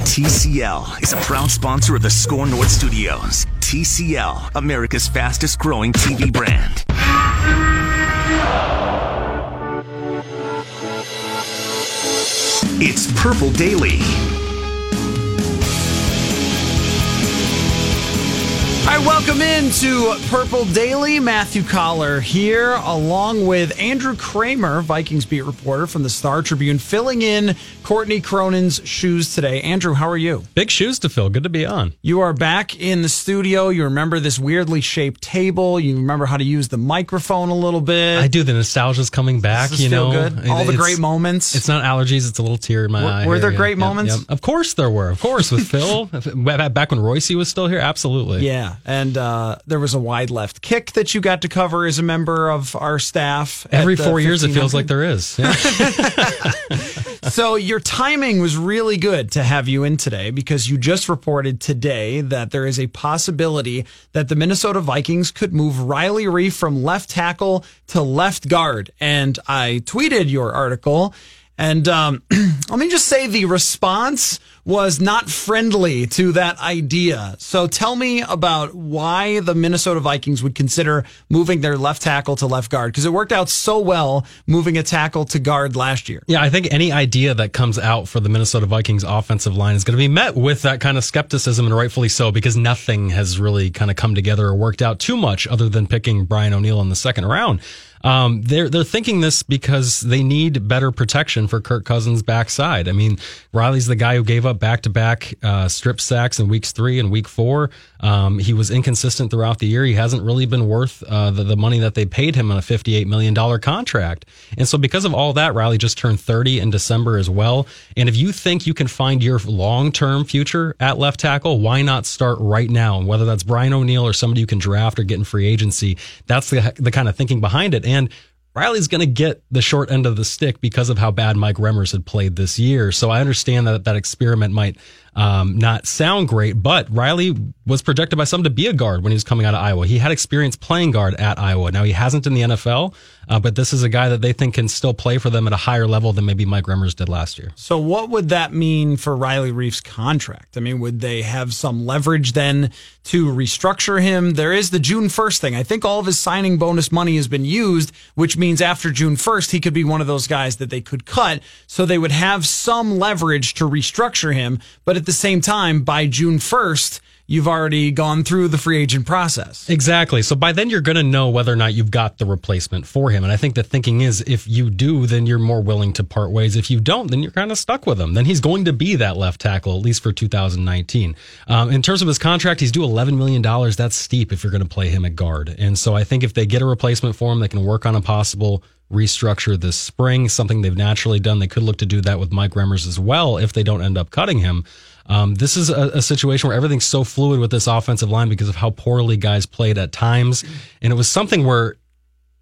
TCL is a proud sponsor of the SKOR North Studios. TCL, America's fastest growing TV brand. It's Purple Daily. All right, welcome into Purple Daily. Matthew Coller here, along with Andrew Krammer, Vikings beat reporter from the Star Tribune, filling in Courtney Cronin's shoes today. Andrew, how are you? Big shoes to fill. Good to be on. You are back in the studio. You remember this weirdly shaped table. You remember how to use the microphone a little bit. I do. The nostalgia's coming back. You feel know, good? All the It's- great moments. It's not allergies. It's a little tear in my Were- eye. were there yeah. great Yep, moments? yep. Of course there were. Of course with Phil. Back when Royce was still here. Absolutely. Yeah, and uh, there was a wide left kick that you got to cover as a member of our staff. Every four years, it feels like there is. Yeah. So your timing was really good to have you in today because you just reported today that there is a possibility that the Minnesota Vikings could move Riley Reiff from left tackle to left guard. And I tweeted your article. And um, let me just say the response was not friendly to that idea. So tell me about why the Minnesota Vikings would consider moving their left tackle to left guard because it worked out so well moving a tackle to guard last year. Yeah, I think any idea that comes out for the Minnesota Vikings offensive line is going to be met with that kind of skepticism, and rightfully so, because nothing has really kind of come together or worked out too much other than picking Brian O'Neill in the second round. Um, they're they're thinking this because they need better protection for Kirk Cousins' backside. I mean, Riley's the guy who gave up back to back strip sacks in weeks three and week four. Um, he was inconsistent throughout the year. He hasn't really been worth uh, the, the money that they paid him on a $58 million contract. And so, because of all that, Riley just turned 30 in December as well. And if you think you can find your long term future at left tackle, why not start right now? And whether that's Brian O'Neill or somebody you can draft or get in free agency, that's the, the kind of thinking behind it. And Riley's going to get the short end of the stick because of how bad Mike Remmers had played this year. So I understand that that experiment might um, not sound great, but Riley was projected by some to be a guard when he was coming out of Iowa. He had experience playing guard at Iowa. Now he hasn't in the NFL, uh, but this is a guy that they think can still play for them at a higher level than maybe Mike Remmers did last year. So, what would that mean for Riley Reiff's contract? I mean, would they have some leverage then to restructure him? There is the June 1st thing. I think all of his signing bonus money has been used, which means after June 1st, he could be one of those guys that they could cut. So, they would have some leverage to restructure him. But at the same time, by June 1st, you've already gone through the free agent process. Exactly. So by then you're going to know whether or not you've got the replacement for him. And I think the thinking is if you do, then you're more willing to part ways. If you don't, then you're kind of stuck with him. Then he's going to be that left tackle, at least for 2019. Um, in terms of his contract, he's due $11 million. That's steep if you're going to play him at guard. And so I think if they get a replacement for him, they can work on a possible restructure this spring, something they've naturally done. They could look to do that with Mike Remmers as well if they don't end up cutting him. Um, this is a, a situation where everything's so fluid with this offensive line because of how poorly guys played at times. And it was something where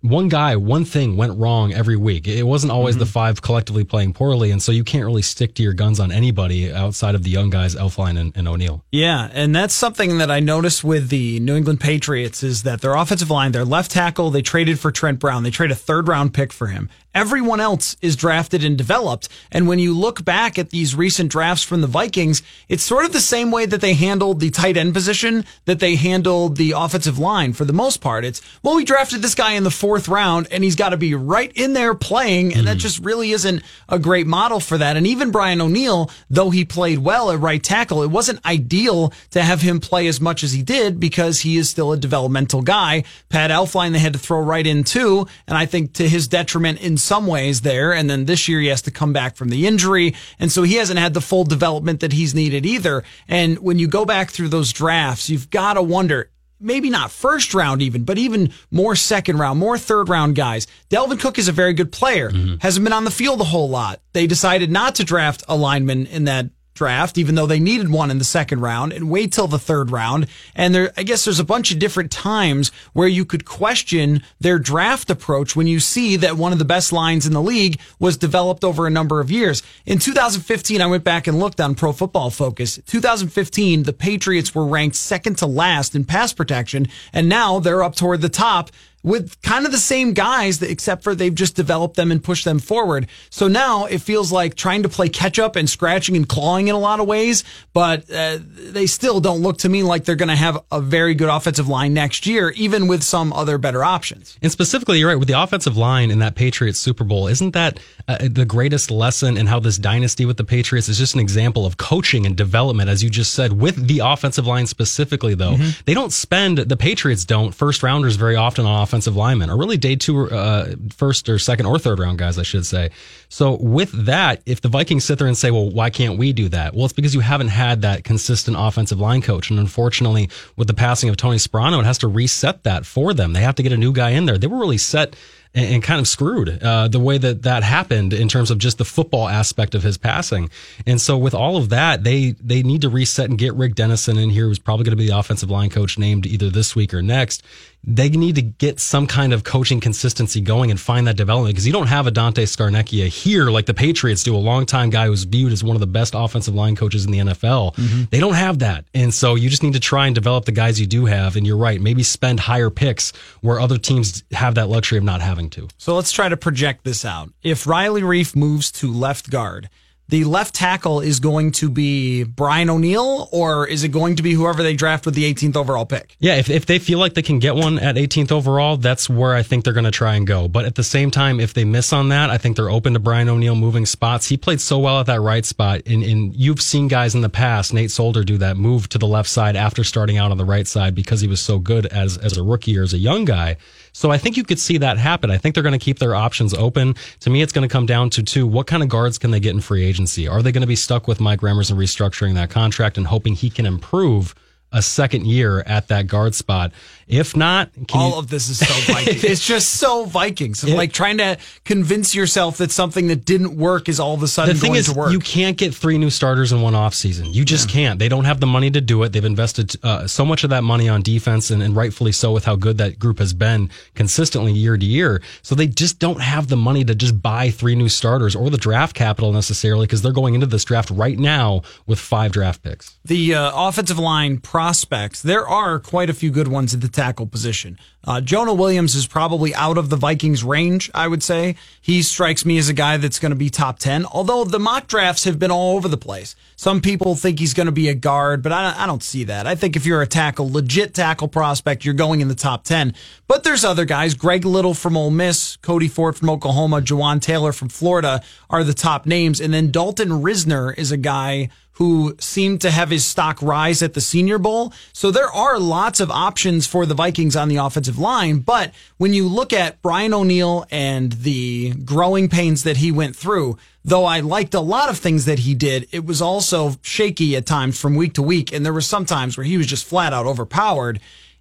one guy, one thing went wrong every week. It wasn't always the five collectively playing poorly. And so you can't really stick to your guns on anybody outside of the young guys, Elflein and, and O'Neill. Yeah, and that's something that I noticed with the New England Patriots is that their offensive line, their left tackle, they traded for Trent Brown. They traded a third round pick for him. Everyone else is drafted and developed. And when you look back at these recent drafts from the Vikings, it's sort of the same way that they handled the tight end position that they handled the offensive line for the most part. It's, well, we drafted this guy in the fourth round and he's got to be right in there playing. And that hmm. just really isn't a great model for that. And even Brian O'Neill, though he played well at right tackle, it wasn't ideal to have him play as much as he did because he is still a developmental guy. Pat Elflein, they had to throw right in too. And I think to his detriment in some ways there. And then this year he has to come back from the injury. And so he hasn't had the full development that he's needed either. And when you go back through those drafts, you've got to wonder, maybe not first round even, but even more second round, more third round guys. Dalvin Cook is a very good player. Mm-hmm. Hasn't been on the field a whole lot. They decided not to draft a lineman in that draft, even though they needed one in the second round, and wait till the third round. And there, I guess there's a bunch of different times where you could question their draft approach when you see that one of the best lines in the league was developed over a number of years. In 2015, I went back and looked on Pro Football Focus. 2015, the Patriots were ranked second to last in pass protection, and now they're up toward the top with kind of the same guys, except for they've just developed them and pushed them forward. So now it feels like trying to play catch up and scratching and clawing in a lot of ways, but uh, they still don't look to me like they're going to have a very good offensive line next year, even with some other better options. And specifically, you're right, with the offensive line in that Patriots Super Bowl, isn't that uh, the greatest lesson in how this dynasty with the Patriots is just an example of coaching and development, as you just said, with the offensive line specifically, though? Mm-hmm. They don't spend, the Patriots don't, first rounders very often on offensive linemen, or really day two, uh, first or second or third round guys, I should say. So with that, if the Vikings sit there and say, well, why can't we do that? Well, it's because you haven't had that consistent offensive line coach. And unfortunately, with the passing of Tony Sparano, it has to reset that for them. They have to get a new guy in there. They were really set and, and kind of screwed uh, the way that that happened in terms of just the football aspect of his passing. And so with all of that, they they need to reset and get Rick Dennison in here, who's probably going to be the offensive line coach named either this week or next they need to get some kind of coaching consistency going and find that development because you don't have a Dante Scarnecchia here like the Patriots do, a longtime guy who's viewed as one of the best offensive line coaches in the NFL. Mm-hmm. They don't have that. And so you just need to try and develop the guys you do have. And you're right, maybe spend higher picks where other teams have that luxury of not having to. So let's try to project this out. If Riley Reiff moves to left guard, the left tackle is going to be Brian O'Neill, or is it going to be whoever they draft with the 18th overall pick? Yeah, if, if they feel like they can get one at 18th overall, that's where I think they're going to try and go. But at the same time, if they miss on that, I think they're open to Brian O'Neill moving spots. He played so well at that right spot. And, and you've seen guys in the past, Nate Solder do that, move to the left side after starting out on the right side because he was so good as, as a rookie or as a young guy. So I think you could see that happen. I think they're going to keep their options open. To me, it's going to come down to two, what kind of guards can they get in free agency? Are they going to be stuck with Mike Remmers and restructuring that contract and hoping he can improve? a second year at that guard spot. If not, all you, of this is so Vikings. it's just so Vikings. It, like trying to convince yourself that something that didn't work is all of a sudden the thing is, to work. You can't get three new starters in one off season. You just yeah. can't. They don't have the money to do it. They've invested uh, so much of that money on defense, and, and rightfully so, with how good that group has been consistently year to year. So they just don't have the money to just buy three new starters or the draft capital necessarily because they're going into this draft right now with five draft picks. The uh, offensive line prospects, there are quite a few good ones at the tackle position. Uh, Jonah Williams is probably out of the Vikings range, I would say. He strikes me as a guy that's going to be top 10, although the mock drafts have been all over the place. Some people think he's going to be a guard, but I, I don't see that. I think if you're a tackle, legit tackle prospect, you're going in the top 10. But there's other guys. Greg Little from Ole Miss, Cody Ford from Oklahoma, Jawaan Taylor from Florida are the top names. And then Dalton Risner is a guy who seemed to have his stock rise at the Senior Bowl. So there are lots of options for the Vikings on the offensive line. But when you look at Brian O'Neill and the growing pains that he went through, though I liked a lot of things that he did, it was also shaky at times from week to week. And there were some times where he was just flat out overpowered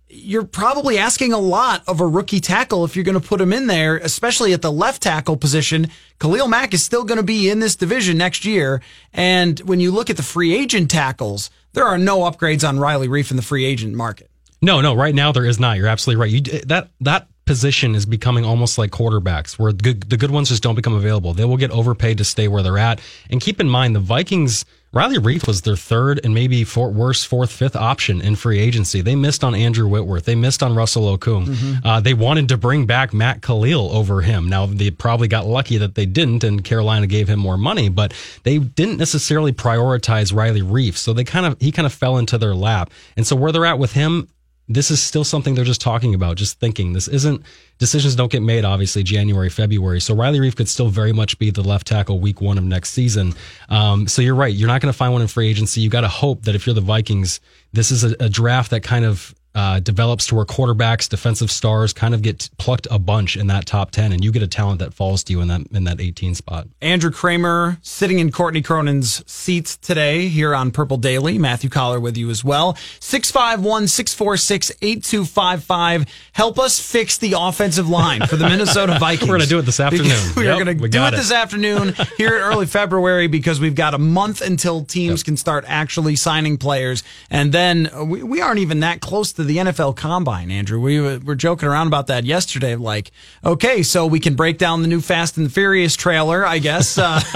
you're probably asking a lot of a rookie tackle if you're going to put him in there, especially at the left tackle position. Khalil Mack is still going to be in this division next year. And when you look at the free agent tackles, there are no upgrades on Riley Reiff in the free agent market. No, no, right now there is not. You're absolutely right. You, that, that position is becoming almost like quarterbacks where good, the good ones just don't become available. They will get overpaid to stay where they're at. And keep in mind, the Vikings, Riley Reiff was their third and maybe fourth, worst fourth, fifth option in free agency. They missed on Andrew Whitworth. They missed on Russell Okung. Mm-hmm. Uh, they wanted to bring back Matt Kalil over him. Now they probably got lucky that they didn't, and Carolina gave him more money. But they didn't necessarily prioritize Riley Reiff, so they kind of he kind of fell into their lap. And so where they're at with him, this is still something they're just talking about, just thinking. This isn't decisions don't get made, obviously, January, February. So Riley Reiff could still very much be the left tackle week one of next season. Um, so you're right. You're not going to find one in free agency. You got to hope that if you're the Vikings, this is a, a draft that kind of uh, develops to where quarterbacks, defensive stars kind of get plucked a bunch in that top 10 and you get a talent that falls to you in that in that 18 spot. Andrew Krammer sitting in Courtney Cronin's seats today here on Purple Daily. Matthew Coller with you as well. 651 646 8255. Help us fix the offensive line for the Minnesota Vikings. We're going to do it this afternoon. we Yep, are going to do it, it. this afternoon here in early February because we've got a month until teams can start actually signing players. And then we, we aren't even that close to the NFL combine, Andrew. We were, joking around about that yesterday. Like, okay, so we can break down the new Fast and the Furious trailer, I guess. Uh,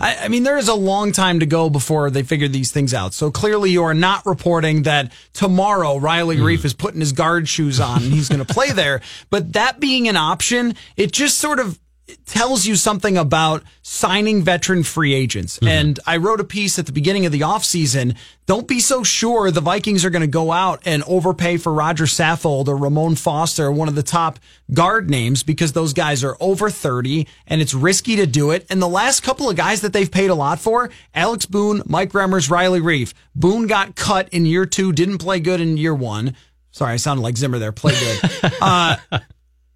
I, I mean, there is a long time to go before they figure these things out. So clearly, you are not reporting that tomorrow Riley Reiff is putting his guard shoes on and he's going to play there. But that being an option, it just sort of tells you something about signing veteran free agents. And I wrote a piece at the beginning of the offseason. Don't be so sure the Vikings are going to go out and overpay for Roger Saffold or Ramon Foster, one of the top guard names, because those guys are over 30 and it's risky to do it. And the last couple of guys that they've paid a lot for, Alex Boone, Mike Remmers, Riley Reiff. Boone got cut in year two, didn't play good in year one. Sorry, I sounded like Zimmer there. Play good. Uh,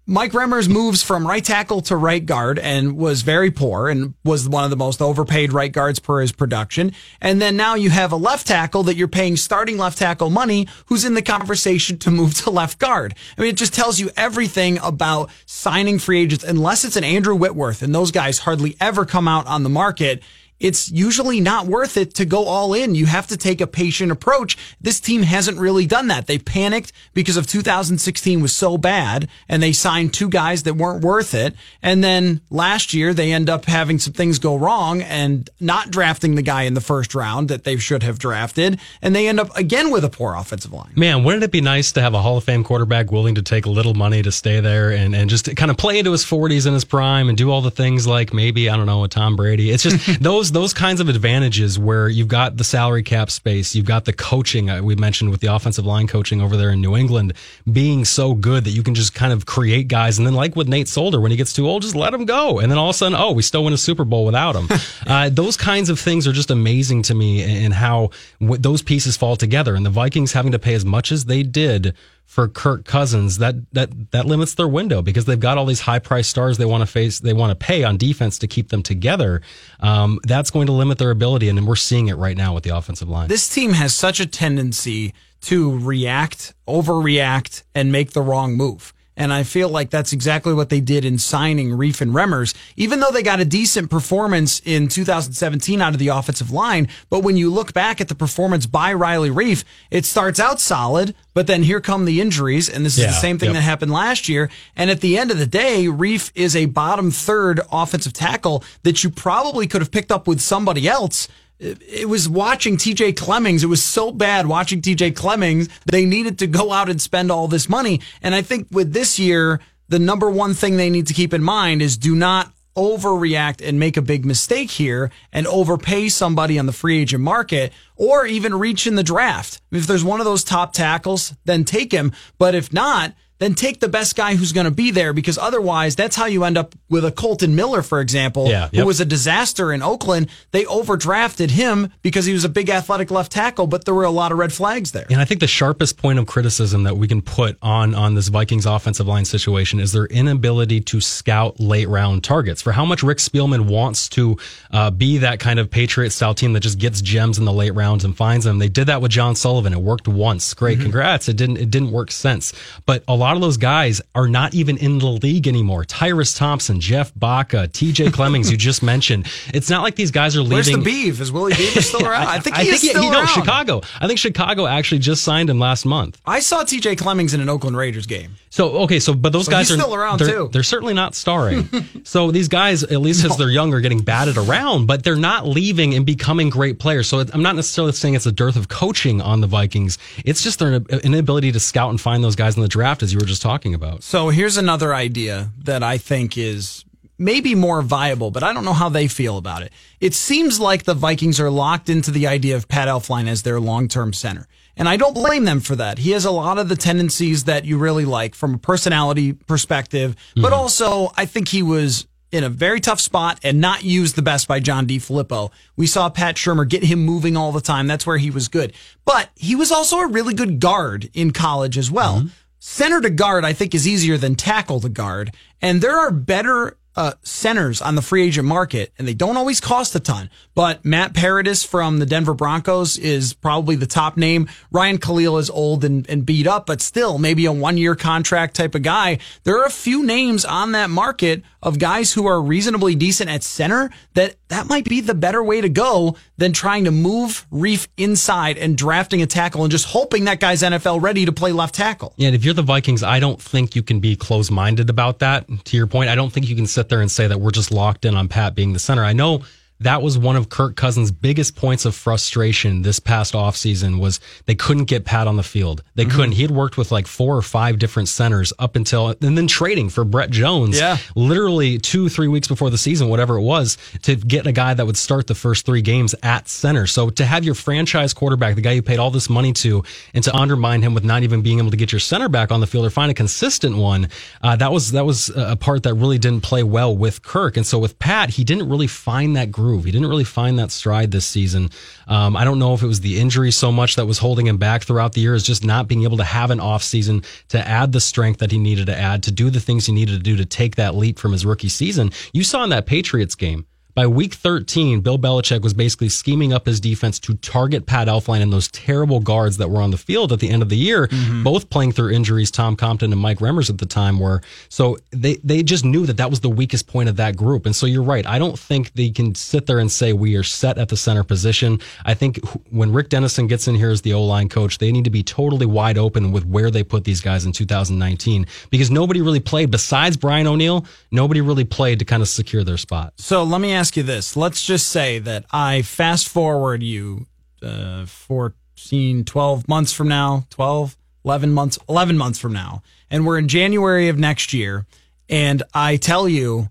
Mike Remmers moves from right tackle to right guard and was very poor and was one of the most overpaid right guards per his production. And then now you have a left tackle that you're paying starting left tackle money who's in the conversation to move to left guard. I mean, it just tells you everything about signing free agents unless it's an Andrew Whitworth and those guys hardly ever come out on the market it's usually not worth it to go all in. You have to take a patient approach. This team hasn't really done that. They panicked because of 2016 was so bad and they signed two guys that weren't worth it. And then last year they end up having some things go wrong and not drafting the guy in the first round that they should have drafted. And they end up again with a poor offensive line. Man, wouldn't it be nice to have a Hall of Fame quarterback willing to take a little money to stay there and, and just kind of play into his 40s in his prime and do all the things like maybe, I don't know, a Tom Brady? It's just those those kinds of advantages where you've got the salary cap space, you've got the coaching uh, we mentioned with the offensive line coaching over there in New England being so good that you can just kind of create guys. And then, like with Nate Solder, when he gets too old, just let him go. And then all of a sudden, oh, we still win a Super Bowl without him. uh, those kinds of things are just amazing to me in how w- those pieces fall together. And the Vikings having to pay as much as they did for Kirk Cousins, that that that limits their window because they've got all these high priced stars they want to face, they want to pay on defense to keep them together. Um, that's going to limit their ability, and we're seeing it right now with the offensive line. This team has such a tendency to react, overreact, and make the wrong move. And I feel like that's exactly what they did in signing Reiff and Remmers, even though they got a decent performance in 2017 out of the offensive line. But when you look back at the performance by Riley Reiff, it starts out solid, but then here come the injuries. And this is Yeah, the same thing yep. that happened last year. And at the end of the day, Reiff is a bottom third offensive tackle that you probably could have picked up with somebody else it was watching TJ Clemmings. It was so bad watching TJ Clemmings. They needed to go out and spend all this money. And I think with this year, the number one thing they need to keep in mind is do not overreact and make a big mistake here and overpay somebody on the free agent market or even reach in the draft. If there's one of those top tackles, then take him. But if not, then take the best guy who's going to be there because otherwise that's how you end up with a Kolton Miller, for example, Yeah, who was a disaster in Oakland. They overdrafted him because he was a big athletic left tackle, but there were a lot of red flags there. And I think the sharpest point of criticism that we can put on on this Vikings offensive line situation is their inability to scout late round targets. For how much Rick Spielman wants to uh, be that kind of Patriot style team that just gets gems in the late rounds and finds them. They did that with John Sullivan. It worked once. Great, congrats. It didn't. It didn't work since. But a lot of those guys are not even in the league anymore. Tyrus Thompson, Jeff Baca, T.J. Clemmings, you just mentioned. It's not like these guys are Where's leaving. the beef? Is Willie Beaver still around? I think he is he- still he- no. Chicago. I think Chicago actually just signed him last month. I saw TJ Clemmings in an Oakland Raiders game. So okay, so but those So guys are still around, they're, too. They're certainly not starring. so these guys, at least as they're young, are getting batted around, but they're not leaving and becoming great players. So I'm not necessarily saying it's a dearth of coaching on the Vikings. It's just their inability to scout and find those guys in the draft, as you were just talking about. So here's another idea that I think is maybe more viable, but I don't know how they feel about it. It seems like the Vikings are locked into the idea of Pat Elflein as their long-term center. And I don't blame them for that. He has a lot of the tendencies that you really like from a personality perspective, but also I think he was in a very tough spot and not used the best by John DeFilippo. We saw Pat Shurmur get him moving all the time. That's where he was good. But he was also a really good guard in college as well. Mm-hmm. Center to guard, I think, is easier than tackle to guard. And there are better uh, centers on the free agent market, and they don't always cost a ton. But Matt Paradis from the Denver Broncos is probably the top name. Ryan Kalil is old and, and beat up, but still maybe a one year contract type of guy. There are a few names on that market of guys who are reasonably decent at center that that might be the better way to go than trying to move Reiff inside and drafting a tackle and just hoping that guy's NFL ready to play left tackle. Yeah, and if you're the Vikings, I don't think you can be close minded about that. To your point, I don't think you can there and say that we're just locked in on Pat being the center. I know that was one of Kirk Cousins' biggest points of frustration this past offseason was they couldn't get Pat on the field. They mm-hmm. couldn't. He had worked with like four or five different centers up until and then trading for Brett Jones. Yeah. Literally two, three weeks before the season, whatever it was, to get a guy that would start the first three games at center. So to have your franchise quarterback, the guy you paid all this money to, and to undermine him with not even being able to get your center back on the field or find a consistent one, uh, that was that was a part that really didn't play well with Kirk. And so with Pat, he didn't really find that groove groove. He didn't really find that stride this season. Um, I don't know if it was the injury so much that was holding him back throughout the year, is just not being able to have an offseason to add the strength that he needed to add, to do the things he needed to do to take that leap from his rookie season. You saw in that Patriots game by week 13, Bill Belichick was basically scheming up his defense to target Pat Elflein and those terrible guards that were on the field at the end of the year, mm-hmm. both playing through injuries. Tom Compton and Mike Remmers at the time were. So they, they just knew that that was the weakest point of that group. And so you're right. I don't think they can sit there and say we are set at the center position. I think when Rick Dennison gets in here as the O line coach, they need to be totally wide open with where they put these guys in 2019 because nobody really played besides Brian O'Neill. Nobody really played to kind of secure their spot. So let me ask ask you this. Let's just say that I fast forward you uh, 14, 12 months from now, 12, 11 months, 11 months from now, and we're in January of next year, and I tell you,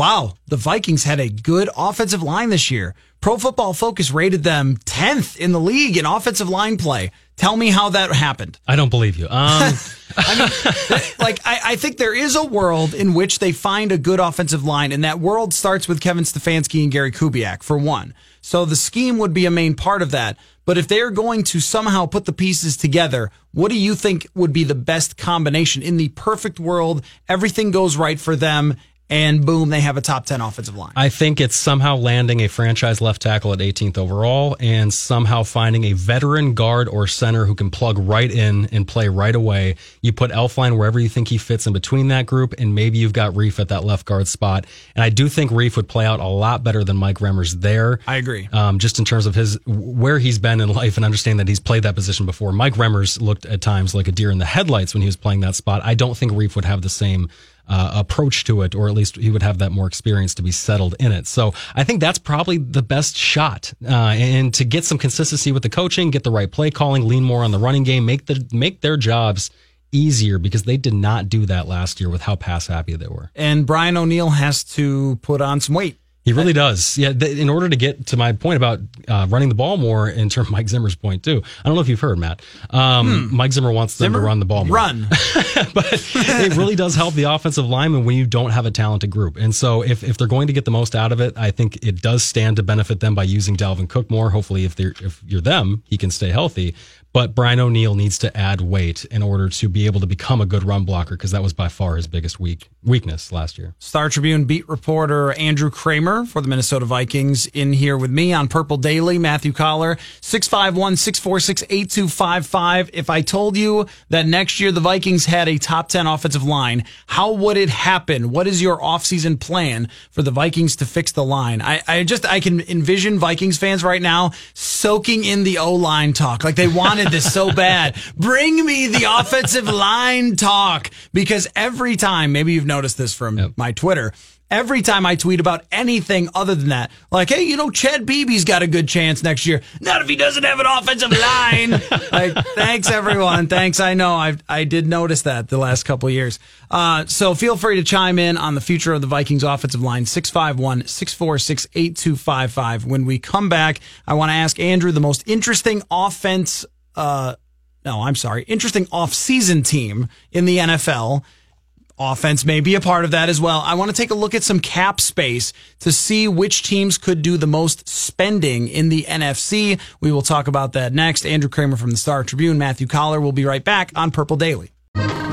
wow, the Vikings had a good offensive line this year. Pro Football Focus rated them 10th in the league in offensive line play. Tell me how that happened. I don't believe you. Um. I mean, like, I, I, think there is a world in which they find a good offensive line, and that world starts with Kevin Stefanski and Gary Kubiak, for one. So the scheme would be a main part of that. But if they are going to somehow put the pieces together, what do you think would be the best combination? In the perfect world, everything goes right for them and boom, they have a top 10 offensive line. I think it's somehow landing a franchise left tackle at 18th overall and somehow finding a veteran guard or center who can plug right in and play right away. You put Elflein wherever you think he fits in between that group, and maybe you've got Reiff at that left guard spot. And I do think Reiff would play out a lot better than Mike Remmers there. I agree. Um, just in terms of his where he's been in life and understand that he's played that position before. Mike Remmers looked at times like a deer in the headlights when he was playing that spot. I don't think Reiff would have the same uh, approach to it, or at least he would have that more experience to be settled in it. So I think that's probably the best shot. Uh, and to get some consistency with the coaching, get the right play calling, lean more on the running game, make the make their jobs easier because they did not do that last year with how pass happy they were. And Brian O'Neill has to put on some weight. He really does. Yeah. Th- in order to get to my point about uh, running the ball more, in terms of Mike Zimmer's point too. I don't know if you've heard Matt. Um, hmm. Mike Zimmer wants them Zimmer? to run the ball more. Run, but it really does help the offensive lineman when you don't have a talented group. And so, if if they're going to get the most out of it, I think it does stand to benefit them by using Dalvin Cook more. Hopefully, if they're if you're them, he can stay healthy. But Brian O'Neill needs to add weight in order to be able to become a good run blocker because that was by far his biggest weak weakness last year. Star Tribune beat reporter Andrew Krammer for the Minnesota Vikings in here with me on Purple Daily. Matthew Coller, 651 646 8255. If I told you that next year the Vikings had a top 10 offensive line, how would it happen? What is your offseason plan for the Vikings to fix the line? I, I just, I can envision Vikings fans right now soaking in the O line talk. Like they want wanted this so bad. Bring me the offensive line talk because every time, maybe you've noticed this from yep. my Twitter, every time I tweet about anything other than that, like, hey, you know, Chad Beebe's got a good chance next year. Not if he doesn't have an offensive line. like, thanks everyone. Thanks. I know I I did notice that the last couple years. Uh, so feel free to chime in on the future of the Vikings offensive line, 651 646 8255. When we come back, I want to ask Andrew the most interesting offense uh, no, I'm sorry, interesting off-season team in the NFL. Offense may be a part of that as well. I want to take a look at some cap space to see which teams could do the most spending in the NFC. We will talk about that next. Andrew Krammer from the Star Tribune, Matthew Coller will be right back on Purple Daily.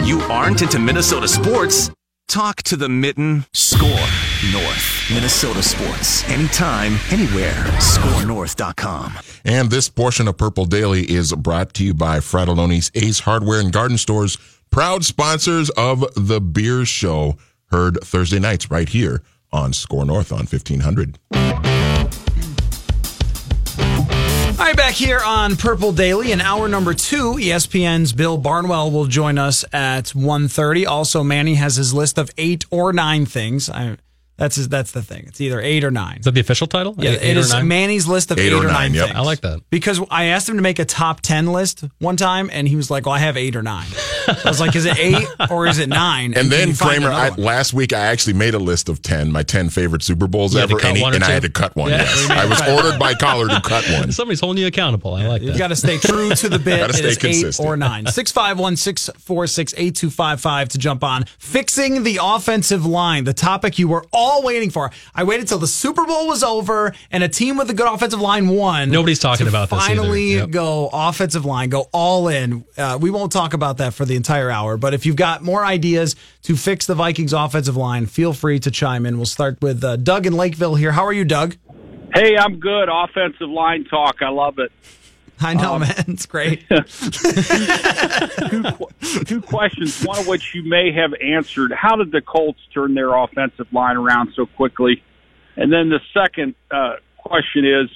You aren't into Minnesota sports? Talk to the Mitten. Score North. Minnesota sports. Anytime, anywhere. SKORNorth.com. And this portion of Purple Daily is brought to you by Fratallone's Ace Hardware and Garden Stores, proud sponsors of the Beer Show, heard Thursday nights right here on SKOR North on 1500. All right, back here on Purple Daily in hour number two, ESPN's Bill Barnwell will join us at 1.30. Also, Manny has his list of eight or nine things. I, that's his, that's the thing. It's either eight or nine. Is that the official title? Yeah, Eight- it eight or nine? Manny's list of Eight eight, or or nine, nine, yep. things. I like that. Because I asked him to make a top 10 list one time, and he was like, well, I have eight or nine. I was like, is it eight or is it nine? And can then you Krammer, I, last week I actually made a list of 10, my 10 favorite Super Bowls You ever, and, he- and I had to cut one. Yeah. Yes. I was ordered by Coller to cut one. Somebody's holding you accountable. I like that. You that. got to stay true to the bit. Gotta It stay is eight or nine. 651 646 8255 to jump on. Fixing the offensive line, the topic you were all waiting for. I waited till the Super Bowl was over and a team with a good offensive line won. Nobody's talking to about this either. Finally, Yep. go offensive line, go all in. Uh, we won't talk about that for the entire hour, but if you've got more ideas to fix the Vikings offensive line, feel free to chime in. We'll start with uh, Doug in Lakeville here. How are you, Doug? Hey, I'm good. Offensive line talk. I love it. I know, man. It's great. Two, two questions, one of which you may have answered. How did the Colts turn their offensive line around so quickly? And then the second uh, question is,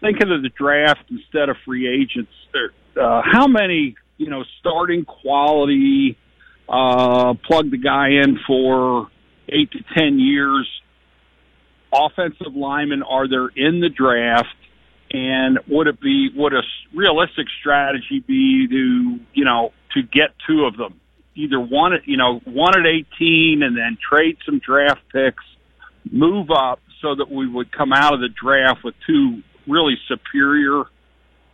thinking of the draft instead of free agents, uh, how many, you know, starting quality, uh, plug the guy in for eight to ten years, offensive linemen are there in the draft? And would it be would a realistic strategy be to you know to get two of them, either one at you know one at eighteen and then trade some draft picks, move up so that we would come out of the draft with two really superior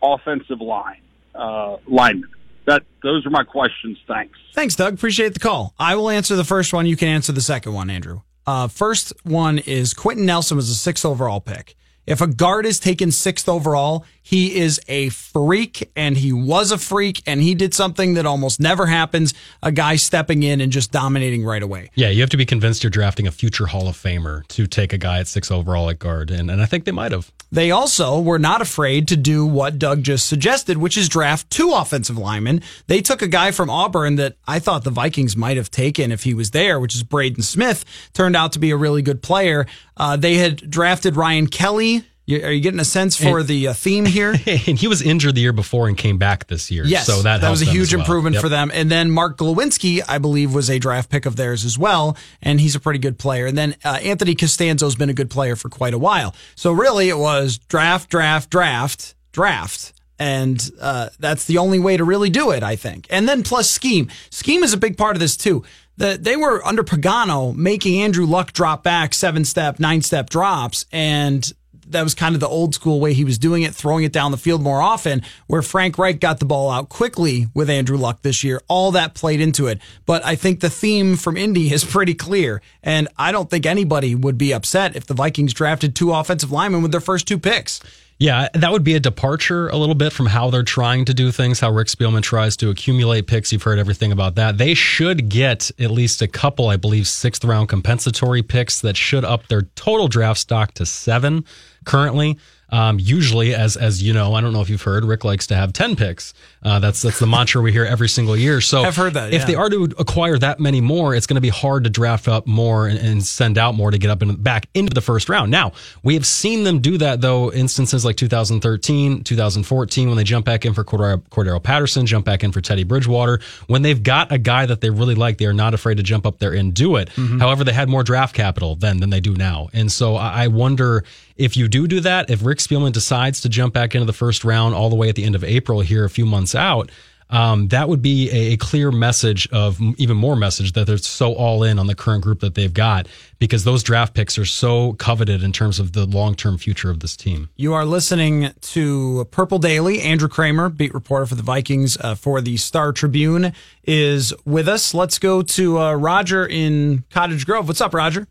offensive line uh, linemen. That those are my questions. Thanks. Thanks, Doug. Appreciate the call. I will answer the first one. You can answer the second one, Andrew. Uh, first one is Quenton Nelson was a sixth overall pick. If a guard is taken sixth overall, he is a freak and he was a freak and he did something that almost never happens. A guy stepping in and just dominating right away. Yeah, you have to be convinced you're drafting a future Hall of Famer to take a guy at six overall at guard, and, and I think they might have. They also were not afraid to do what Doug just suggested, which is draft two offensive linemen. They took a guy from Auburn that I thought the Vikings might have taken if he was there, which is Braden Smith. Turned out to be a really good player. Uh, they had drafted Ryan Kelly. You- Are you getting a sense for the uh, theme here? And he was injured the year before and came back this year. Yes, so that, that was a huge well. improvement Yep. for them. And then Mark Glowinski, I believe, was a draft pick of theirs as well, and he's a pretty good player. And then uh, Anthony Castonzo's been a good player for quite a while. So really, it was draft, draft, draft, draft. And uh, that's the only way to really do it, I think. And then plus scheme. Scheme is a big part of this too. The, they were under Pagano making Andrew Luck drop back seven step, nine step drops, and that was kind of the old school way he was doing it, throwing it down the field more often, where Frank Reich got the ball out quickly with Andrew Luck this year. All that played into it. But I think the theme from Indy is pretty clear. And I don't think anybody would be upset if the Vikings drafted two offensive linemen with their first two picks. Yeah, that would be a departure a little bit from how they're trying to do things, how Rick Spielman tries to accumulate picks. You've heard everything about that. They should get at least a couple, I believe, sixth round compensatory picks that should up their total draft stock to seven currently. Um, usually, as as you know, I don't know if you've heard, Rick likes to have ten picks. Uh, that's that's the mantra we hear every single year. So I've heard that, If they are to acquire that many more, it's going to be hard to draft up more and, and send out more to get up and back into the first round. Now we have seen them do that though. Instances like 2013, 2014, when they jump back in for Cordarrelle, Cordarrelle Patterson, jump back in for Teddy Bridgewater. When they've got a guy that they really like, they are not afraid to jump up there and do it. However, they had more draft capital then than they do now, and so I I wonder if you do do that, if Rick Spielman decides to jump back into the first round all the way at the end of April here, a few months out, um, that would be a, a, clear message of even more message that they're so all in on the current group that they've got because those draft picks are so coveted in terms of the long term future of this team. You are listening to Purple Daily. Andrew Krammer, beat reporter for the Vikings uh, for the Star Tribune, is with us. Let's go to uh, Roger in Cottage Grove. What's up, Roger?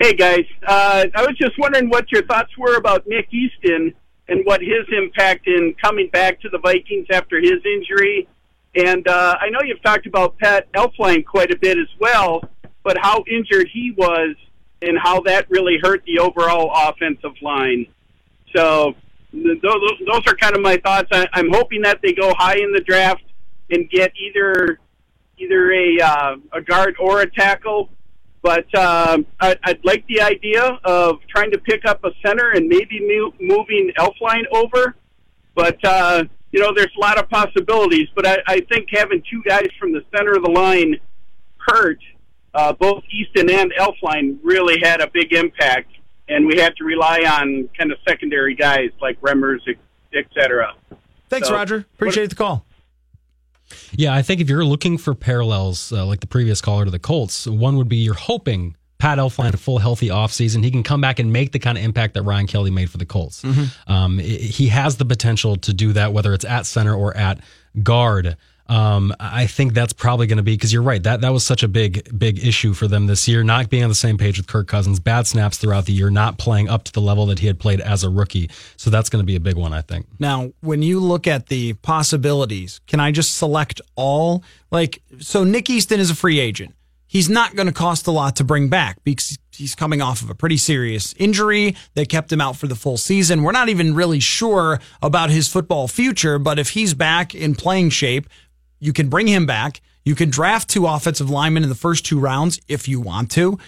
Hey guys, uh, I was just wondering what your thoughts were about Nick Easton and what his impact in coming back to the Vikings after his injury. And uh, I know you've talked about Pat Elflein quite a bit as well, but how injured he was and how that really hurt the overall offensive line. So those, those are kind of my thoughts. I, I'm hoping that they go high in the draft and get either either a uh, a guard or a tackle but uh, I, I'd like the idea of trying to pick up a center and maybe move, moving Elflein over. But uh, you know, there's a lot of possibilities. But I, I think having two guys from the center of the line hurt, uh, both Easton and Elflein, really had a big impact, and we had to rely on kind of secondary guys like Remmers, et cetera. Thanks, so, Roger. Appreciate what, the call. Yeah, I think if you're looking for parallels, uh, like the previous caller to the Colts, one would be you're hoping Pat Elflein a full healthy offseason. He can come back and make the kind of impact that Ryan Kelly made for the Colts. Mm-hmm. Um, he has the potential to do that, whether it's at center or at guard. Um, I think that's probably going to be because you're right. That that was such a big big issue for them this year. Not being on the same page with Kirk Cousins, bad snaps throughout the year, not playing up to the level that he had played as a rookie. So that's going to be a big one, I think. Now, when you look at the possibilities, can I just select all? Like, so Nick Easton is a free agent. He's not going to cost a lot to bring back because he's coming off of a pretty serious injury that kept him out for the full season. We're not even really sure about his football future, but if he's back in playing shape, you can bring him back. You can draft two offensive linemen in the first two rounds if you want to.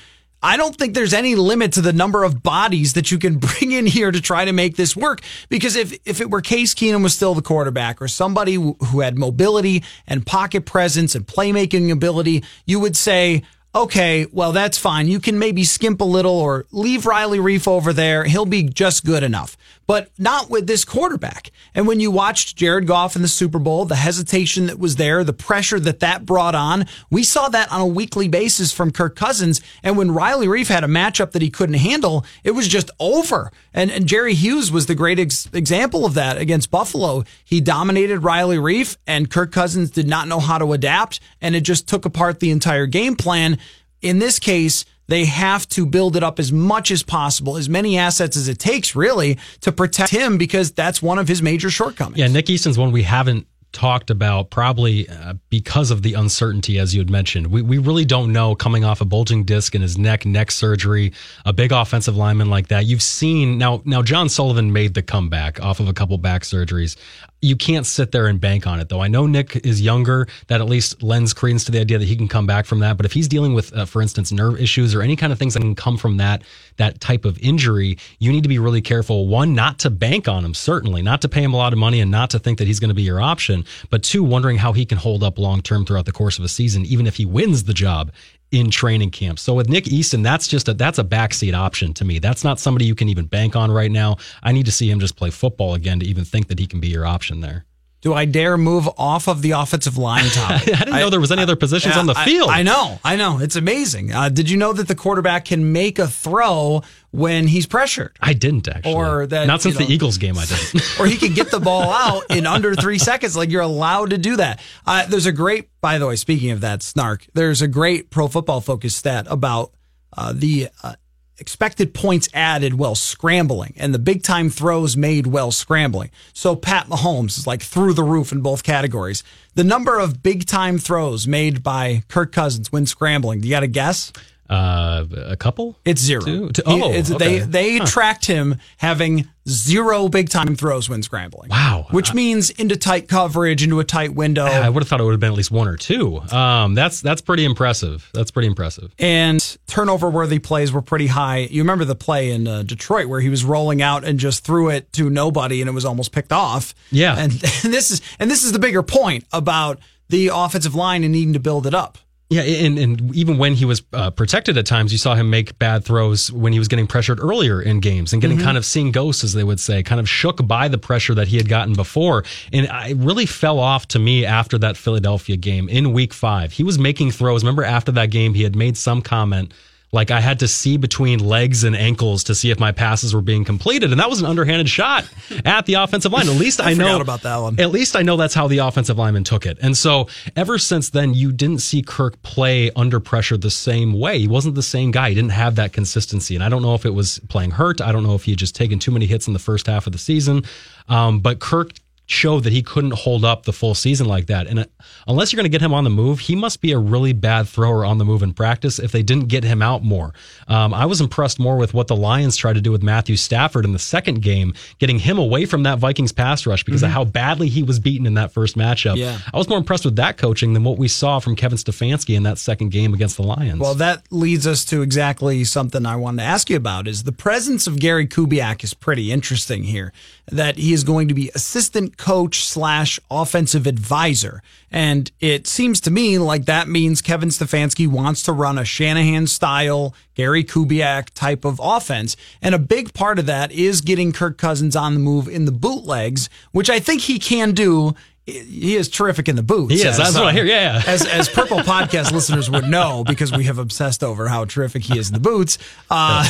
I don't think there's any limit to the number of bodies that you can bring in here to try to make this work. Because if, if it were Case Keenum was still the quarterback or somebody who had mobility and pocket presence and playmaking ability, you would say, okay, well, that's fine. You can maybe skimp a little or leave Riley Reiff over there. He'll be just good enough but not with this quarterback. And when you watched Jared Goff in the Super Bowl, the hesitation that was there, the pressure that that brought on, we saw that on a weekly basis from Kirk Cousins. And when Riley Reiff had a matchup that he couldn't handle, it was just over. And, and Jerry Hughes was the great ex- example of that against Buffalo. He dominated Riley Reiff, and Kirk Cousins did not know how to adapt, and it just took apart the entire game plan. In this case, they have to build it up as much as possible, as many assets as it takes, really, to protect him because that's one of his major shortcomings. Yeah, Nick Easton's one we haven't talked about probably uh, because of the uncertainty as you had mentioned. We, we really don't know coming off a bulging disc in his neck neck surgery a big offensive lineman like that. You've seen now now john sullivan made the comeback off of a couple back surgeries you can't sit there and bank on it though. I know Nick is younger. That at least lends credence to the idea that he can come back from that. But if he's dealing with, uh, for instance, nerve issues or any kind of things that can come from that that type of injury, you need to be really careful. One, not to bank on him, certainly, not to pay him a lot of money and not to think that he's going to be your option. But two, wondering how he can hold up long term throughout the course of a season, even if he wins the job in training camp. So with Nick Easton, that's just a that's a backseat option to me. That's not somebody you can even bank on right now. I need to see him just play football again to even think that he can be your option there. Do I dare move off of the offensive line topic? I didn't know there was any other positions I, on the field. I, I, know, I know. It's amazing. Uh, did you know that the quarterback can make a throw when he's pressured? I didn't actually. Or that not since you know, the Eagles game, I didn't. or he can get the ball out in under three seconds. Like you're allowed to do that. Uh, there's a great, by the way, speaking of that snark, there's a great Pro Football Focus stat about uh, the uh, expected points added while scrambling and the big time throws made while scrambling. So Pat Mahomes is like through the roof in both categories. The number of big time throws made by Kirk Cousins when scrambling, do you got a guess? Uh, a couple? It's zero. Two? Oh, it's, okay. they they huh. tracked him having zero big time throws when scrambling. Wow, which means into tight coverage, into a tight window. I would have thought it would have been at least one or two. Um, that's that's pretty impressive. That's pretty impressive. And turnover worthy plays were pretty high. You remember the play in uh, Detroit where he was rolling out and just threw it to nobody, and it was almost picked off. Yeah, and, and this is and this is the bigger point about the offensive line and needing to build it up Yeah, and, and even when he was uh, protected at times, you saw him make bad throws when he was getting pressured earlier in games and getting kind of seeing ghosts, as they would say, kind of shook by the pressure that he had gotten before. And it really fell off to me after that Philadelphia game in week five. He was making throws. Remember, after that game, he had made some comment like I had to see between legs and ankles to see if my passes were being completed, and that was an underhanded shot at the offensive line. At least I, know about that one. At least I know that's how the offensive lineman took it. And so ever since then, you didn't see Kirk play under pressure the same way. He wasn't the same guy. He didn't have that consistency, and I don't know if it was playing hurt. I don't know if he had just taken too many hits in the first half of the season. Um, but Kirk showed that he couldn't hold up the full season like that. And uh, unless you're going to get him on the move, he must be a really bad thrower on the move in practice if they didn't get him out more. Um, I was impressed more with what the Lions tried to do with Matthew Stafford in the second game, getting him away from that Vikings pass rush because of how badly he was beaten in that first matchup. Yeah. I was more impressed with that coaching than what we saw from Kevin Stefanski in that second game against the Lions. Well, that leads us to exactly something I wanted to ask you about is the presence of Gary Kubiak is pretty interesting here. That he is going to be assistant coach slash offensive advisor. And it seems to me like that means Kevin Stefanski wants to run a Shanahan style, Gary Kubiak type of offense. And a big part of that is getting Kirk Cousins on the move in the bootlegs, which I think he can do. He is terrific in the boots. He is. as, That's what I uh, hear. Yeah, yeah. As, as Purple Podcast listeners would know, because we have obsessed over how terrific he is in the boots. Uh,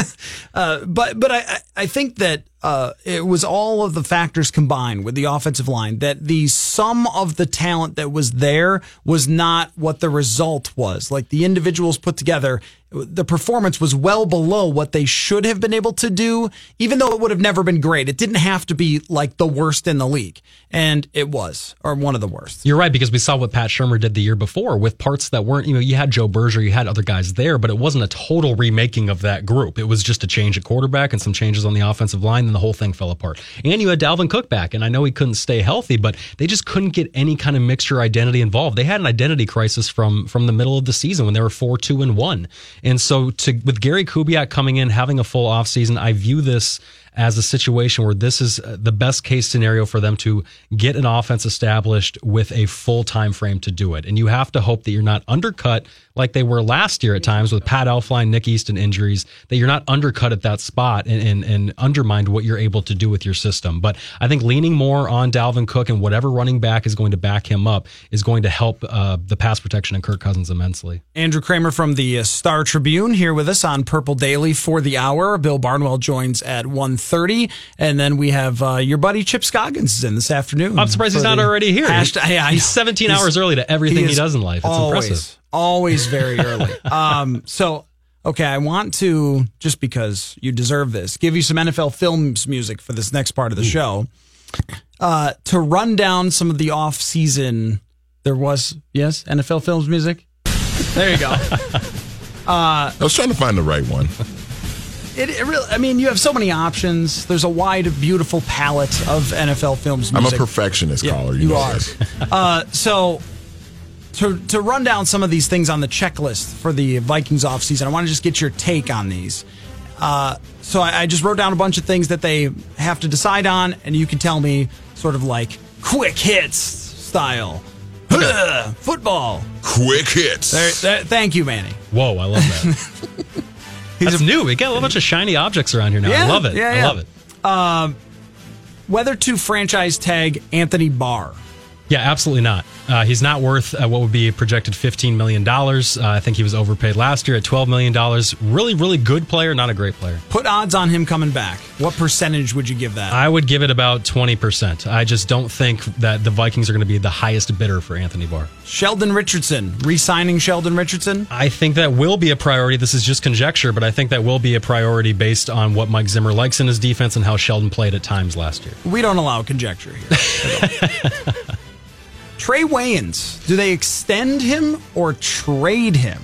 uh, but but I, I think that uh, it was all of the factors combined with the offensive line that the sum of the talent that was there was not what the result was. Like the individuals put together, the performance was well below what they should have been able to do, even though it would have never been great. It didn't have to be like the worst in the league, and it was, or one of the worst. You're right because we saw what Pat Shurmur did the year before with parts that weren't. You know, you had Joe Berger, you had other guys there, but it wasn't a total remaking of that group. It was just a change at quarterback and some changes on the offensive line, and the whole thing fell apart. And you had Dalvin Cook back, and I know he couldn't stay healthy, but they just couldn't get any kind of mixture identity involved. They had an identity crisis from from the middle of the season when they were four two and one, and so to with Gary Kubiak coming in having a full offseason, I view this as a situation where this is uh, the best case scenario for them to get an offense established with a full time frame to do it. And you have to hope that you're not undercut like they were last year at times with Pat Elflein, Nick Easton injuries, that you're not undercut at that spot and, and, and undermined what you're able to do with your system. But I think leaning more on Dalvin Cook and whatever running back is going to back him up is going to help uh, the pass protection and Kirk Cousins immensely. Andrew Krammer from the uh, Star Tribune here with us on Purple Daily for the hour. Bill Barnwell joins at 1.30. And then we have uh, your buddy Chip Scoggins is in this afternoon. I'm surprised he's not already here. Hashtag, yeah, he's 17 He's- hours early to everything he, is does in life. It's always, impressive. Always very early. um, so, okay, I want to, just because you deserve this, give you some NFL Films music for this next part of the show. Uh, to run down some of the off season, there was, yes, NFL Films music. There you go. I was trying to find the right one. It, it really, I mean, you have so many options. There's a wide, beautiful palette of NFL films. I'm a Music. perfectionist, Yeah, caller. you know are. Uh, so, to to run down some of these things on the checklist for the Vikings offseason, I want to just get your take on these. Uh, so I, I just wrote down a bunch of things that they have to decide on, and you can tell me sort of like quick hits style. Ugh, football. Quick hits. There, there- thank you, Manny. Whoa, I love that. He's That's new. We got a bunch of shiny objects around here now. Yeah, I love it. yeah, I yeah. love it. Whether to franchise tag Anthony Barr. Yeah, absolutely not. Uh, he's not worth uh, what would be projected $15 million. Uh, I think he was overpaid last year at $12 million. Really, really good player, not a great player. Put odds on him coming back. What percentage would you give that? I would give it about 20%. I just don't think that the Vikings are going to be the highest bidder for Anthony Barr. Sheldon Richardson, re-signing Sheldon Richardson. I think that will be a priority. This is just conjecture, but I think that will be a priority based on what Mike Zimmer likes in his defense and how Sheldon played at times last year. We don't allow conjecture here. Trae Waynes, do they extend him or trade him?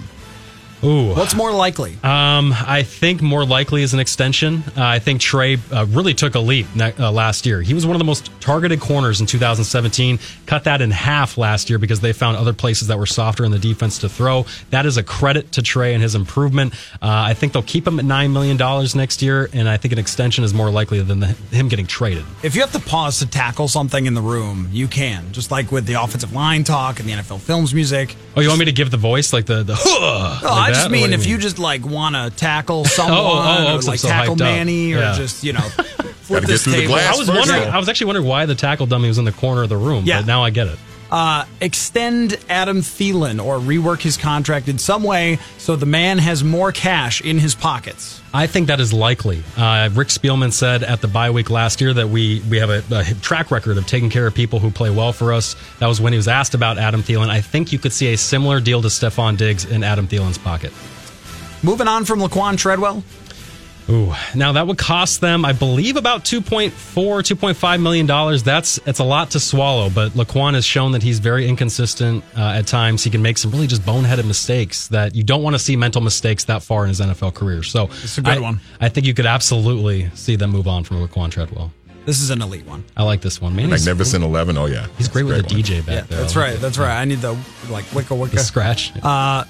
Ooh. What's more likely? Um, I think more likely is an extension. Uh, I think Trae uh, really took a leap ne- uh, last year. He was one of the most targeted corners in 2017. Cut that in half last year because they found other places that were softer in the defense to throw. That is a credit to Trae and his improvement. Uh, I think they'll keep him at nine million dollars next year, and I think an extension is more likely than the, him getting traded. If you have to pause to tackle something in the room, you can. Just like with the offensive line talk and the NFL Films music. Oh, you want me to give the voice like the the? Oh, like? Just mean if mean? you just like want to tackle someone oh, oh, or oh, like so tackle hyped up. Manny or Yeah. just, you know, flip this table. I was first, wondering. though. I was actually wondering why the tackle dummy was in the corner of the room. Yeah. but now I get it. Uh, extend Adam Thielen or rework his contract in some way so the man has more cash in his pockets. I think that is likely. Uh, Rick Spielman said at the bye week last year that we we have a, a track record of taking care of people who play well for us. That was when he was asked about Adam Thielen. I think you could see a similar deal to Stefon Diggs in Adam Thielen's pocket. Moving on from Laquan Treadwell, Ooh, now that would cost them, I believe, about 2.4, 2.5 million dollars. That's it's a lot to swallow. But Laquan has shown that he's very inconsistent uh, at times. He can make some really just boneheaded mistakes that you don't want to see mental mistakes that far in his NFL career. So It's a good I- one. I think you could absolutely see them move on from Laquan Treadwell. this is an elite one. I like this one, man. He's- Magnificent Eleven. Oh yeah, He's great with the. DJ back Yeah, there. that's like right. it. That's right. I need the like wicka The scratch. Uh,